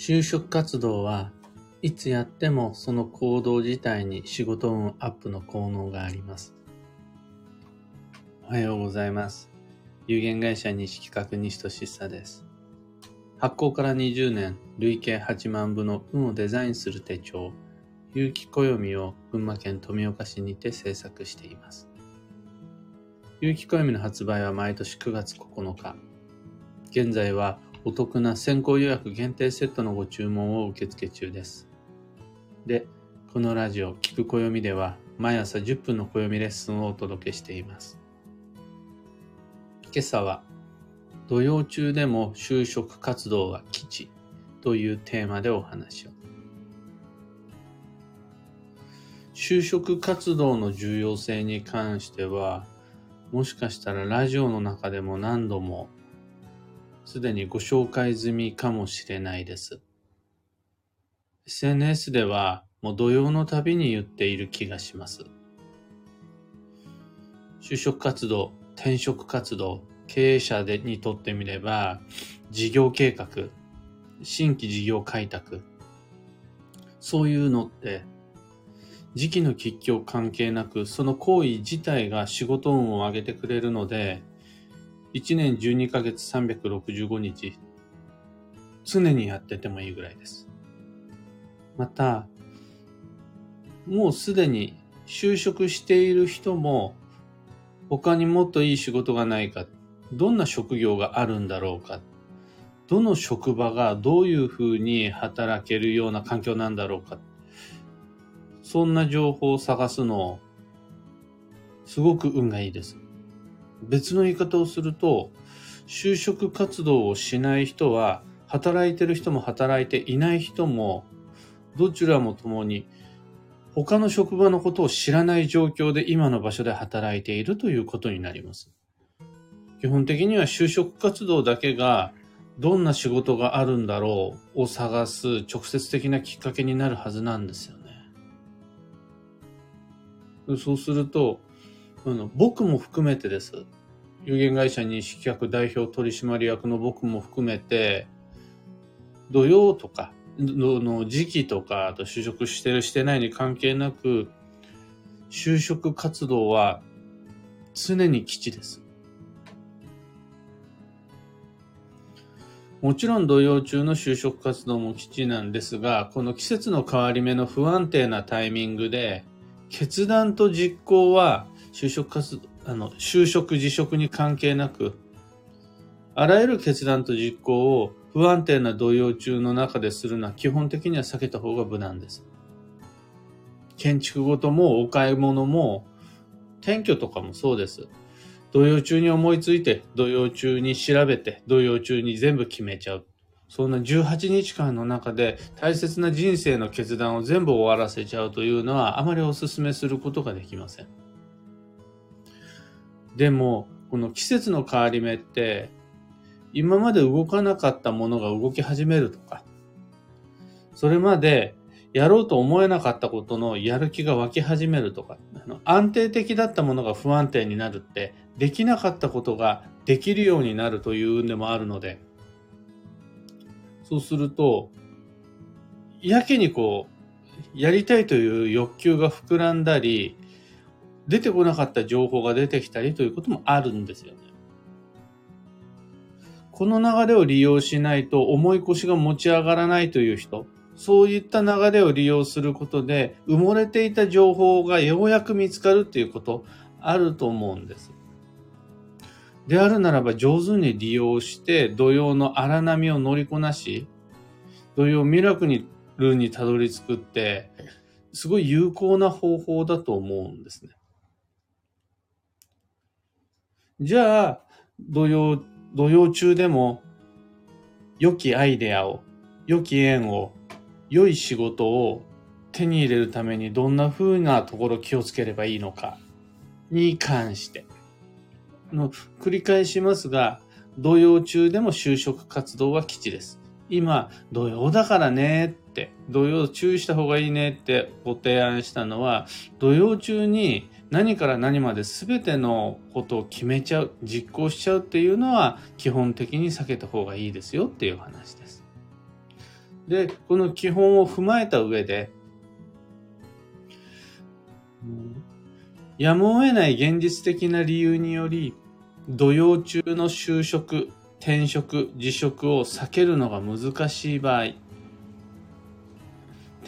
就職活動はいつやってもその行動自体に仕事運アップの効能があります。おはようございます。有限会社西企画西俊久です。発行から20年、累計8万部の運をデザインする手帳、有機暦を群馬県富岡市にて制作しています。有機暦の発売は毎年9月9日。現在はお得な先行予約限定セットのご注文を受付中です。で、このラジオ、聞く暦では毎朝10分の暦レッスンをお届けしています。今朝は、土曜中でも就職活動は基地というテーマでお話を。就職活動の重要性に関しては、もしかしたらラジオの中でも何度もすでにご紹介済みかもしれないです。SNS ではもう土曜のたびに言っている気がします。就職活動、転職活動、経営者でにとってみれば、事業計画、新規事業開拓、そういうのって、時期の吉凶関係なく、その行為自体が仕事運を上げてくれるので、1年12ヶ月365日、常にやっててもいいぐらいです。また、もうすでに就職している人も、他にもっといい仕事がないか、どんな職業があるんだろうか、どの職場がどういうふうに働けるような環境なんだろうか、そんな情報を探すの、すごく運がいいです。別の言い方をすると、就職活動をしない人は、働いてる人も働いていない人も、どちらもともに、他の職場のことを知らない状況で今の場所で働いているということになります。基本的には就職活動だけがどんな仕事があるんだろうを探す直接的なきっかけになるはずなんですよね。そうすると、あの僕も含めてです。有限会社西企画代表取締役の僕も含めて、土曜とか、のの時期とか、あと就職してるしてないに関係なく、就職活動は常に基地です。もちろん土曜中の就職活動も基地なんですが、この季節の変わり目の不安定なタイミングで、決断と実行は就職活動、あの、就職辞職に関係なく、あらゆる決断と実行を不安定な土曜中の中でするのは基本的には避けた方が無難です。建築ごともお買い物も転居とかもそうです。土曜中に思いついて、土曜中に調べて、土曜中に全部決めちゃう。そんな18日間の中で大切な人生の決断を全部終わらせちゃうというのはあまりお勧めすることができません。でも、この季節の変わり目って、今まで動かなかったものが動き始めるとか、それまでやろうと思えなかったことのやる気が湧き始めるとか、安定的だったものが不安定になるって、できなかったことができるようになるという運でもあるので、そうすると、やけにこう、やりたいという欲求が膨らんだり、出てこなかった情報が出てきたりということもあるんですよね。この流れを利用しないと重い腰が持ち上がらないという人、そういった流れを利用することで埋もれていた情報がようやく見つかるということあると思うんです。であるならば上手に利用して土曜の荒波を乗りこなし、土曜ミラクルにたどり着くって、すごい有効な方法だと思うんですね。じゃあ、土曜、土曜中でも、良きアイデアを、良き縁を、良い仕事を手に入れるためにどんな風なところ気をつければいいのかに関して。の繰り返しますが、土曜中でも就職活動は基地です。今、土曜だからねって、土曜注意した方がいいねってご提案したのは、土曜中に何から何まで全てのことを決めちゃう、実行しちゃうっていうのは基本的に避けた方がいいですよっていう話です。で、この基本を踏まえた上で、やむを得ない現実的な理由により、土曜中の就職、転職、辞職を避けるのが難しい場合、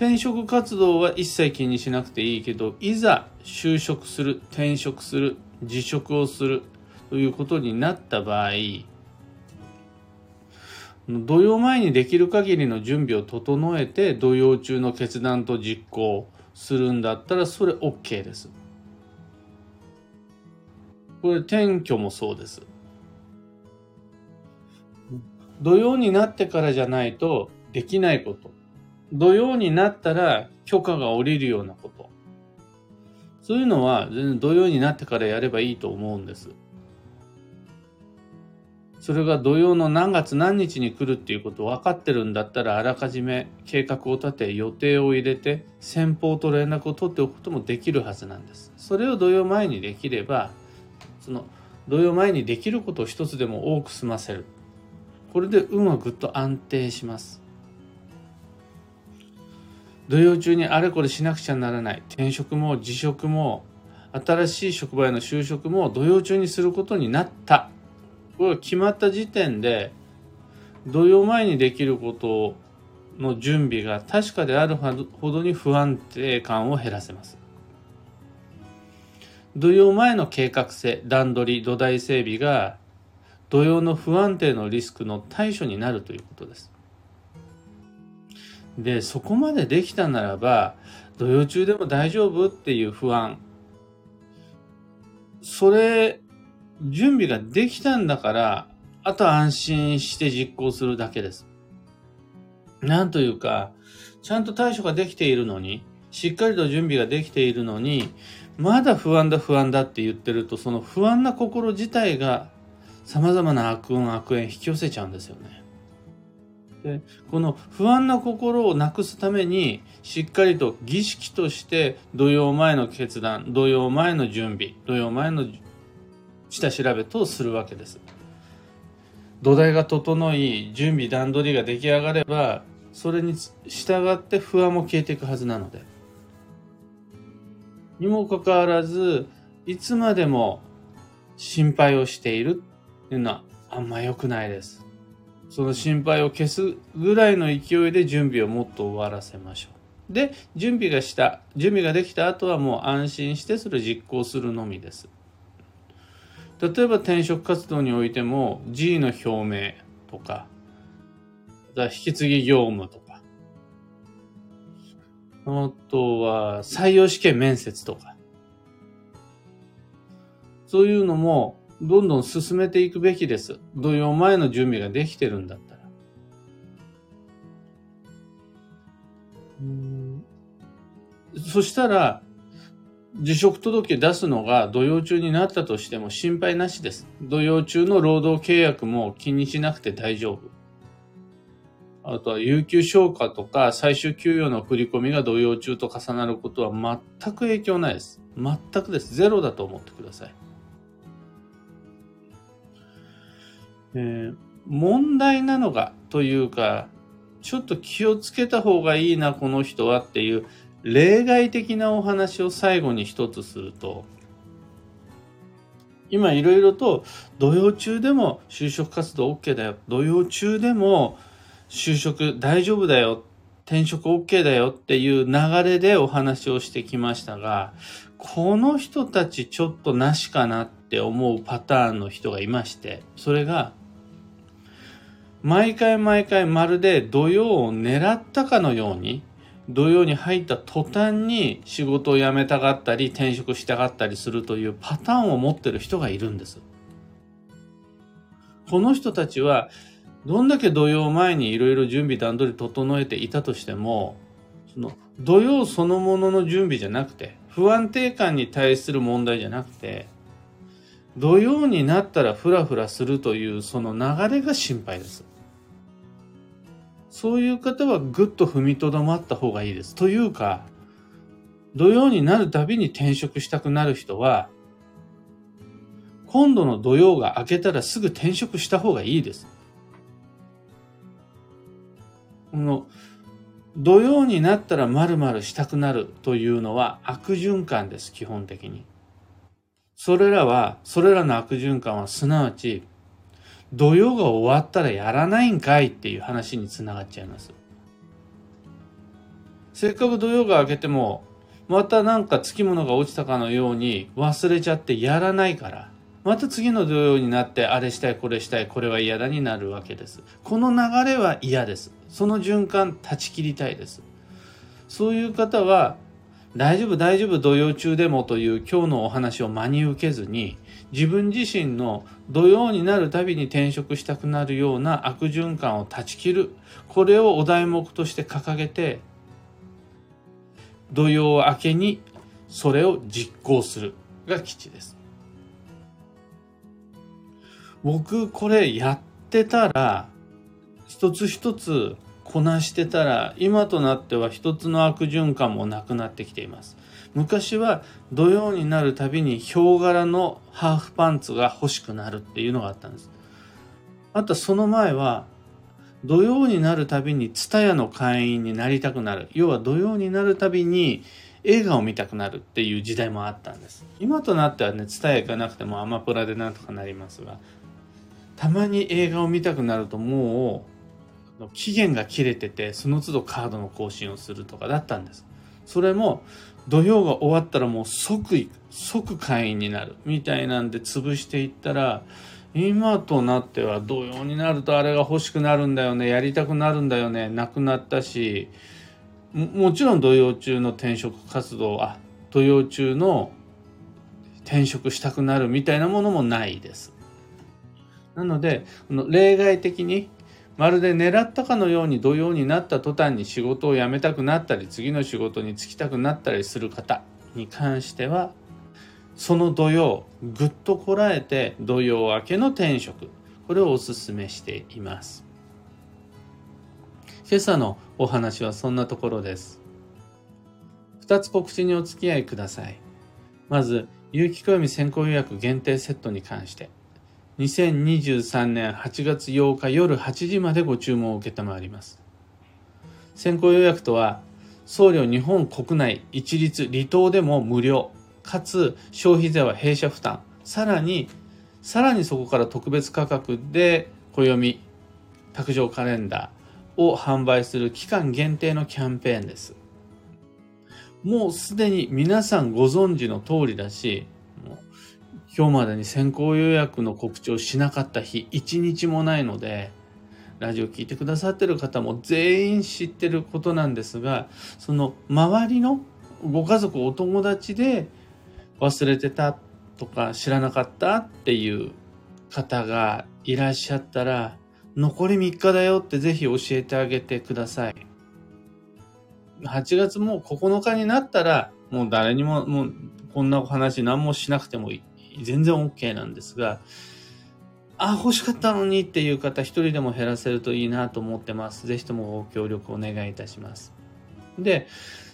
転職活動は一切気にしなくていいけど、いざ就職する、転職する、辞職をするということになった場合、土曜前にできる限りの準備を整えて土曜中の決断と実行するんだったらそれ OK です。これ転居もそうです。土曜になってからじゃないとできないこと。土曜になったら許可が下りるようなこと。そういうのは全然土曜になってからやればいいと思うんです。それが土曜の何月何日に来るっていうことを分かってるんだったらあらかじめ計画を立て予定を入れて先方と連絡を取っておくこともできるはずなんです。それを土曜前にできればその土曜前にできることを一つでも多く済ませる。これで運はぐっと安定します。土曜中にあれこれしなくちゃならない。転職も辞職も新しい職場への就職も土曜中にすることになった。これが決まった時点で、土曜前にできることの準備が確かであるほどに不安定感を減らせます。土曜前の計画性、段取り、土台整備が土曜の不安定のリスクの対処になるということです。で、そこまでできたならば、土曜中でも大丈夫っていう不安。それ準備ができたんだから、あと安心して実行するだけです。なんというか、ちゃんと対処ができているのに、しっかりと準備ができているのに、まだ不安だ不安だって言ってると、その不安な心自体が様々な悪運悪縁引き寄せちゃうんですよね。でこの不安な心をなくすためにしっかりと儀式として土曜前の決断土曜前の準備土曜前の下調べとするわけです。土台が整い、準備段取りが出来上がれば、それに従って不安も消えていくはずなので。にもかかわらず、いつまでも心配をしているっていうのはあんま良くないです。その心配を消すぐらいの勢いで準備をもっと終わらせましょう。で、準備がした、準備ができた後はもう安心してそれ実行するのみです。例えば転職活動においても G の表明とか、引き継ぎ業務とか、あとは採用試験面接とか、そういうのもどんどん進めていくべきです。土曜前の準備ができてるんだったら。そしたら、辞職届出すのが土曜中になったとしても心配なしです。土曜中の労働契約も気にしなくて大丈夫。あとは有給消化とか最終給与の振り込みが土曜中と重なることは全く影響ないです。全くです。ゼロだと思ってください。えー、問題なのがというか、ちょっと気をつけた方がいいな、この人はっていう例外的なお話を最後に一つすると、今いろいろと土曜中でも就職活動 OK だよ。土曜中でも就職大丈夫だよ。転職 OK だよっていう流れでお話をしてきましたが、この人たちちょっとなしかなって思うパターンの人がいまして、それが、毎回毎回まるで土曜を狙ったかのように、土曜に入った途端に仕事を辞めたがったり転職したがったりするというパターンを持ってる人がいるんです。この人たちはどんだけ土曜前にいろいろ準備段取り整えていたとしても、その土曜そのものの準備じゃなくて、不安定感に対する問題じゃなくて、土曜になったらフラフラするというその流れが心配です。そういう方はぐっと踏みとどまった方がいいです。というか、土曜になるたびに転職したくなる人は、今度の土曜が明けたらすぐ転職した方がいいです。この土曜になったら〇〇したくなるというのは悪循環です、基本的に。それらは、それらの悪循環はすなわち、土曜が終わったらやらないんかいっていう話につながっちゃいます。せっかく土曜が明けても、またなんかつきものが落ちたかのように忘れちゃってやらないから、また次の土曜になってあれしたいこれしたいこれは嫌だになるわけです。この流れは嫌です。その循環断ち切りたいです。そういう方は大丈夫大丈夫土曜中でもという今日のお話を真に受けずに自分自身の土曜になるたびに転職したくなるような悪循環を断ち切るこれをお題目として掲げて土曜明けにそれを実行するが基地です。僕これやってたら一つ一つこなしてたら今となっては一つの悪循環もなくなってきています。昔は土曜になるたびにヒョウ柄のハーフパンツが欲しくなるっていうのがあったんです。あとその前は土曜になるたびにツタヤの会員になりたくなる。要は土曜になるたびに映画を見たくなるっていう時代もあったんです。今となってはねツタヤ行かなくてもアマプラでなんとかなりますがたまに映画を見たくなるともう期限が切れててその都度カードの更新をするとかだったんです。それも土曜が終わったらもう即即会員になる。みたいなんで潰していったら今となっては土曜になるとあれが欲しくなるんだよね。やりたくなるんだよね。なくなったしもちろん土曜中の転職活動あ土曜中の転職したくなるみたいなものもないです。なので、この例外的に、まるで狙ったかのように土曜になった途端に仕事を辞めたくなったり、次の仕事に就きたくなったりする方に関しては、その土曜、ぐっとこらえて土曜明けの転職、これをお勧めしています。今朝のお話はそんなところです。二つ告知にお付き合いください。まず、有機暦先行予約限定セットに関して。2023年8月8日夜8時までご注文を受けたまわります。先行予約とは、送料日本国内一律離島でも無料、かつ消費税は弊社負担、さらに、さらにそこから特別価格で暦、卓上カレンダーを販売する期間限定のキャンペーンです。もうすでに皆さんご存知の通りだし、今日までに先行予約の告知をしなかった日、一日もないので、ラジオ聞いてくださってる方も全員知ってることなんですが、その周りのご家族、お友達で忘れてたとか知らなかったっていう方がいらっしゃったら、残り3日だよってぜひ教えてあげてください。8月もう9日になったら、もう誰にも、もうこんなお話何もしなくてもいい。全然 OK なんですが、あ、欲しかったのにっていう方一人でも減らせるといいなと思ってます。ぜひともご協力お願いいたします。で、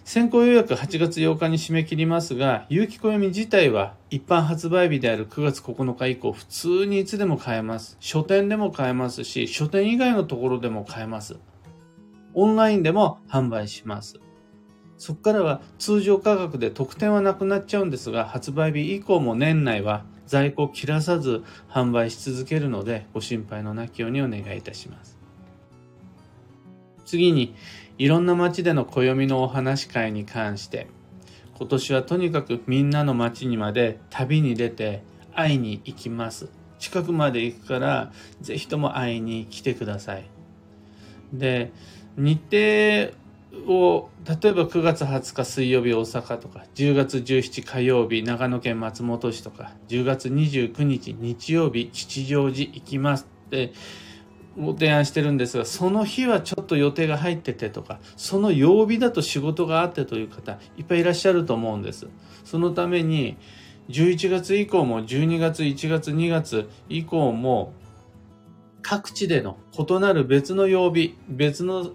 先行予約8月8日に締め切りますが、有機暦自体は一般発売日である9月9日以降、普通にいつでも買えます。書店でも買えますし、書店以外のところでも買えます。オンラインでも販売します。そこからは通常価格で特典はなくなっちゃうんですが、発売日以降も年内は在庫を切らさず販売し続けるので、ご心配のなきようにお願いいたします。次に、いろんな街での暦のお話会に関して、今年はとにかくみんなの街にまで旅に出て会いに行きます。近くまで行くから、ぜひとも会いに来てください。で、日程を例えば9月20日水曜日大阪とか10月17火曜日長野県松本市とか10月29日日曜日吉祥寺行きますってご提案してるんですがその日はちょっと予定が入っててとかその曜日だと仕事があってという方いっぱいいらっしゃると思うんです。そのために11月以降も12月1月2月以降も各地での異なる別の曜日別の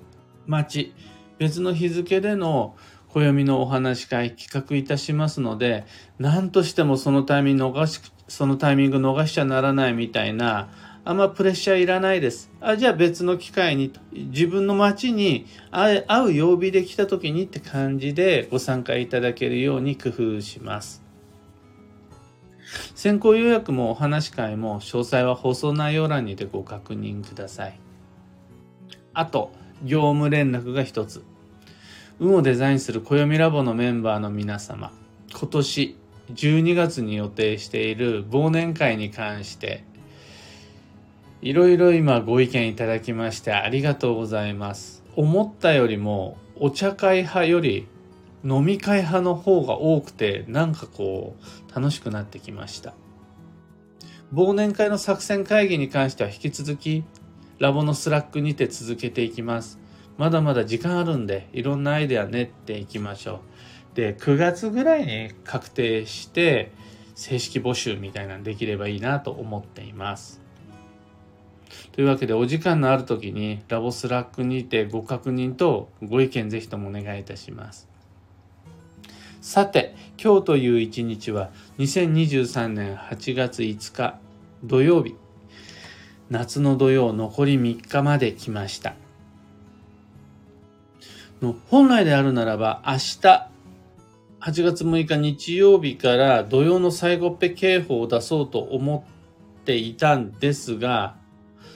街別の日付での暦のお話会企画いたしますので、何としてもそのタイミング逃し、そのタイミング逃しちゃならないみたいなあんまプレッシャーいらないです。あ、じゃあ別の機会に、自分の街に会う曜日で来た時にって感じでご参加いただけるように工夫します。先行予約もお話し会も詳細は放送内容欄にてご確認ください。あと、業務連絡が一つ。運をデザインする暦ラボのメンバーの皆様、今年12月に予定している忘年会に関していろいろ今ご意見いただきましてありがとうございます。思ったよりもお茶会派より飲み会派の方が多くてなんかこう楽しくなってきました。忘年会の作戦会議に関しては引き続きラボのスラックにて続けていきます。まだまだ時間あるんでいろんなアイデア練っていきましょう。で、9月ぐらいに確定して正式募集みたいなのできればいいなと思っています。というわけでお時間のある時にラボスラックにてご確認とご意見ぜひともお願いいたします。さて、今日という一日は2023年8月5日土曜日。夏の土曜残り3日まで来ました。本来であるならば明日8月6日日曜日から土曜の最後っぺ警報を出そうと思っていたんですが、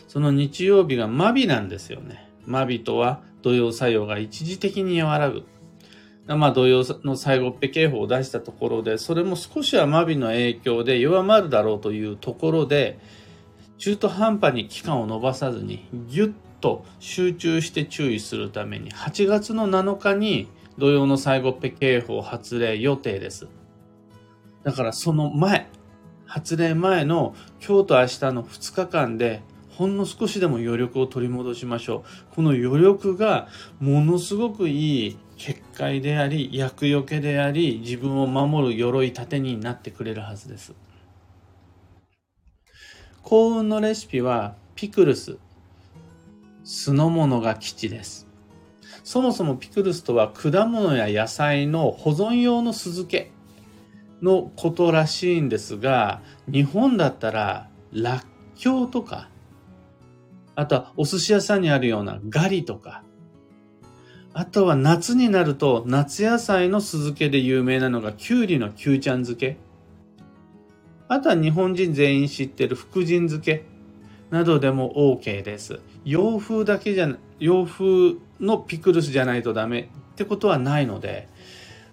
その日曜日がマビなんですよね。マビとは土曜作用が一時的に和らぐ。まあ土曜の最後っぺ警報を出したところで、それも少しはマビの影響で弱まるだろうというところで、中途半端に期間を延ばさずに、ぎゅっと集中して注意するために、8月の7日に土曜の最後っぺ警報発令予定です。だからその前、発令前の今日と明日の2日間でほんの少しでも余力を取り戻しましょう。この余力がものすごくいい結界であり、厄除けであり、自分を守る鎧盾になってくれるはずです。幸運のレシピはピクルス、酢の物が基地です。そもそもピクルスとは果物や野菜の保存用の酢漬けのことらしいんですが、日本だったららっきょうとかあとはお寿司屋さんにあるようなガリとか、あとは夏になると夏野菜の酢漬けで有名なのがきゅうりのきゅうちゃん漬け。あとは日本人全員知ってる福神漬けなどでも OK です。洋風だけじゃ、洋風のピクルスじゃないとダメってことはないので、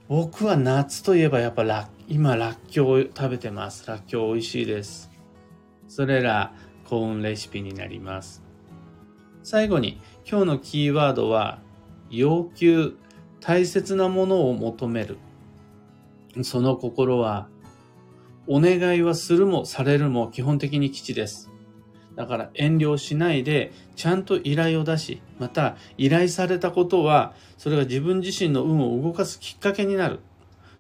僕は夏といえばやっぱラ今らっきょう食べてます。らっきょう美味しいです。それら幸運レシピになります。最後に今日のキーワードは要求、大切なものを求める。その心はお願いはするもされるも基本的に基地です。だから遠慮しないでちゃんと依頼を出し、また依頼されたことはそれが自分自身の運を動かすきっかけになる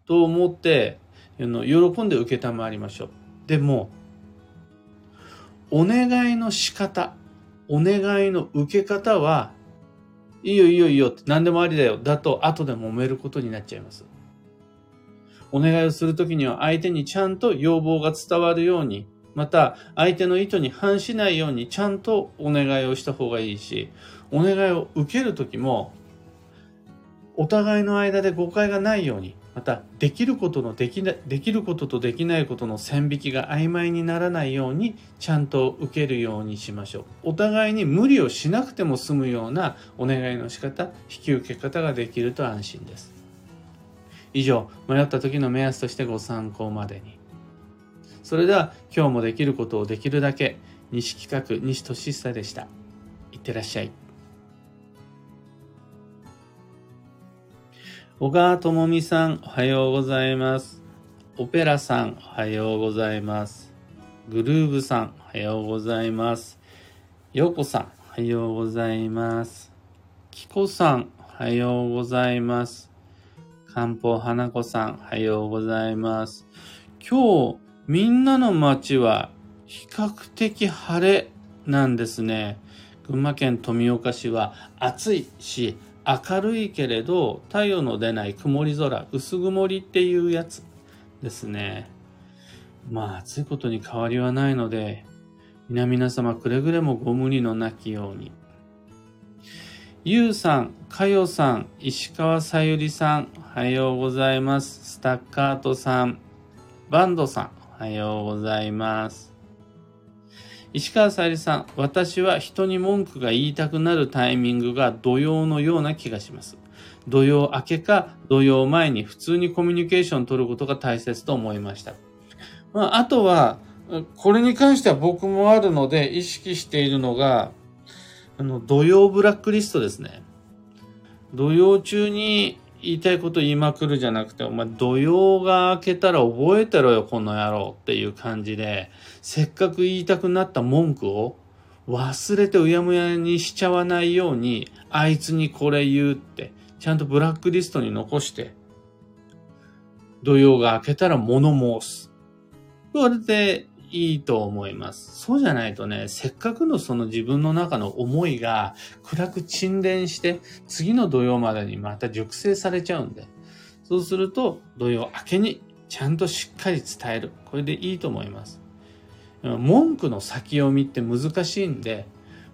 と思って喜んで受けたまりましょう。でも、お願いの仕方、お願いの受け方は、いいよいいよいいよって何でもありだよ。だと後で揉めることになっちゃいます。お願いをするときには相手にちゃんと要望が伝わるように、また相手の意図に反しないようにちゃんとお願いをした方がいいし、お願いを受けるときも、お互いの間で誤解がないように、またできることのできなできることとできないことの線引きが曖昧にならないようにちゃんと受けるようにしましょう。お互いに無理をしなくても済むようなお願いの仕方引き受け方ができると安心です。以上迷った時の目安としてご参考までに。それでは今日もできることをできるだけ西企画西俊久でしたいってらっしゃい小川智美さん、おはようございます。オペラさん、おはようございます。グルーブさん、おはようございます。ヨうコさん、おはようございます。キコさん、おはようございます。漢方花子さん、おはようございます。今日、みんなの街は比較的晴れなんですね。群馬県富岡市は暑いし、明るいけれど太陽の出ない曇り空薄曇りっていうやつですねまあ暑いことに変わりはないので皆々様くれぐれもご無理のなきように。ゆうさん、かよさん、石川さゆりさん、おはようございます。スタッカートさん、バンドさん、はようございます。石川さゆりさん、私は人に文句が言いたくなるタイミングが土曜のような気がします。土曜明けか土曜前に普通にコミュニケーションを取ることが大切と思いました。まあ、あとは、これに関しては僕もあるので意識しているのが、あの、土曜ブラックリストですね。土曜中に言いたいこと言いまくるじゃなくて、お前土曜が明けたら覚えてろよ、この野郎っていう感じで、せっかく言いたくなった文句を忘れてうやむやにしちゃわないように、あいつにこれ言うって、ちゃんとブラックリストに残して、土曜が明けたら物申す。これでいいと思います。そうじゃないとね、せっかくのその自分の中の思いが暗く沈殿して、次の土曜までにまた熟成されちゃうんで、そうすると土曜明けにちゃんとしっかり伝える。これでいいと思います。文句の先読みって難しいんで、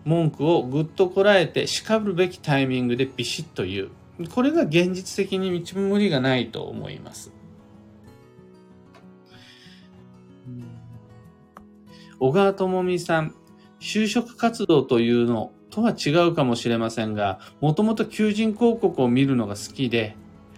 文句をぐっとこらえて叱るべきタイミングでビシッと言う。これが現実的に道無理がないと思います。小川智美さん、就職活動というのとは違うかもしれませんが、もともと求人広告を見るのが好きで、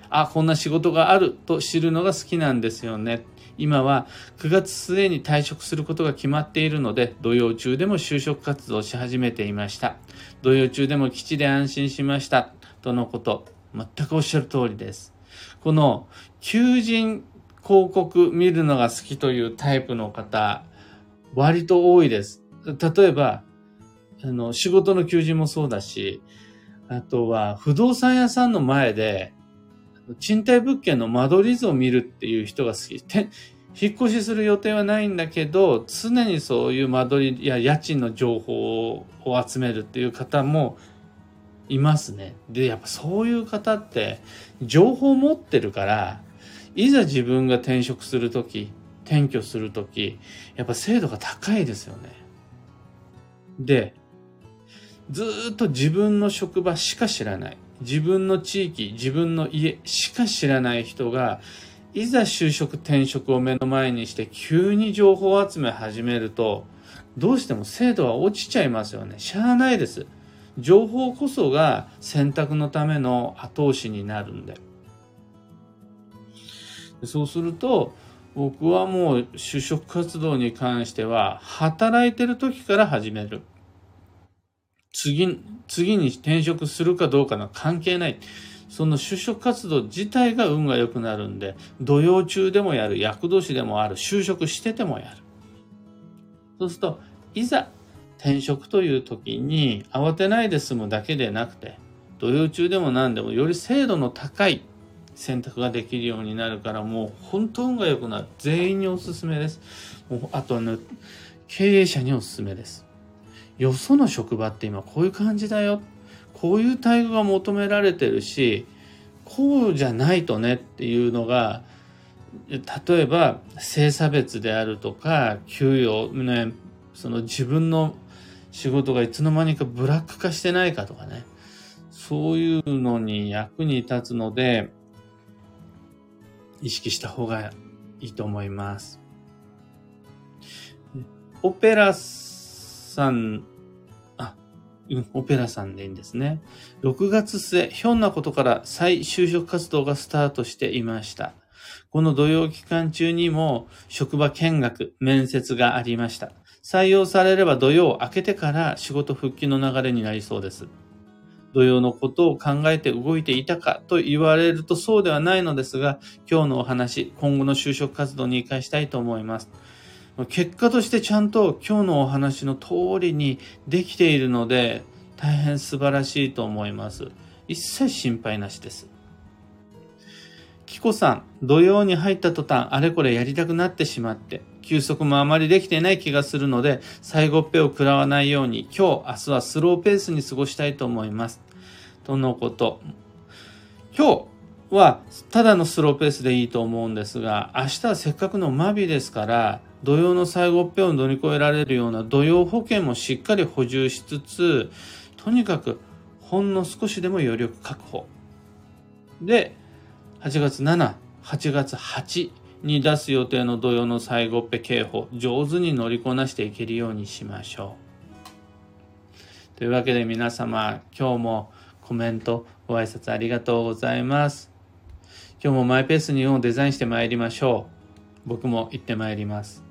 あ、こんな仕事があると知るのが好きなんですよね。今は9月末に退職することが決まっているので、土曜中でも就職活動し始めていました。土曜中でも基地で安心しました。とのこと。全くおっしゃる通りです。この求人広告見るのが好きというタイプの方、割と多いです。例えば、あの、仕事の求人もそうだし、あとは不動産屋さんの前で、賃貸物件の間取り図を見るっていう人が好き。引っ越しする予定はないんだけど、常にそういう間取りや家賃の情報を集めるっていう方もいますね。で、やっぱそういう方って情報を持ってるから、いざ自分が転職するとき、転居するとき、やっぱ精度が高いですよね。で、ずっと自分の職場しか知らない。自分の地域、自分の家しか知らない人が、いざ就職転職を目の前にして急に情報集め始めると、どうしても精度は落ちちゃいますよね。しゃあないです。情報こそが選択のための後押しになるんで。そうすると、僕はもう就職活動に関しては、働いてる時から始める。次、次に転職するかどうかの関係ない。その就職活動自体が運が良くなるんで、土曜中でもやる、役年でもある、就職しててもやる。そうすると、いざ転職という時に慌てないで済むだけでなくて、土曜中でも何でもより精度の高い選択ができるようになるからもう本当運が良くなる。全員におすすめです。もうあとはね経営者におすすめです。よその職場って今こういう感じだよ。こういう待遇が求められてるしこうじゃないとねっていうのが例えば性差別であるとか給与ねその自分の仕事がいつの間にかブラック化してないかとかね。そういうのに役に立つので意識した方がいいと思います。オペラさん、あ、うんオペラさんでいいんですね。6月末、ひょんなことから再就職活動がスタートしていました。この土曜期間中にも職場見学、面接がありました。採用されれば土曜明けてから仕事復帰の流れになりそうです。土曜のことを考えて動いていたかと言われるとそうではないのですが、今日のお話、今後の就職活動に活かしたいと思います。結果としてちゃんと今日のお話の通りにできているので、大変素晴らしいと思います。一切心配なしです。キコさん、土曜に入った途端、あれこれやりたくなってしまって、休息もあまりできていない気がするので、最後っぺを食らわないように、今日、明日はスローペースに過ごしたいと思います。とのこと。今日は、ただのスローペースでいいと思うんですが、明日はせっかくのマビですから、土曜の最後っぺを乗り越えられるような土曜保険もしっかり補充しつつ、とにかくほんの少しでも余力確保。で、8月7、8月8に出す予定の土曜の最後っぺ警報、上手に乗りこなしていけるようにしましょう。というわけで皆様、今日もコメント、ご挨拶ありがとうございます。今日もマイペースに運をデザインしてまいりましょう。僕も行ってまいります。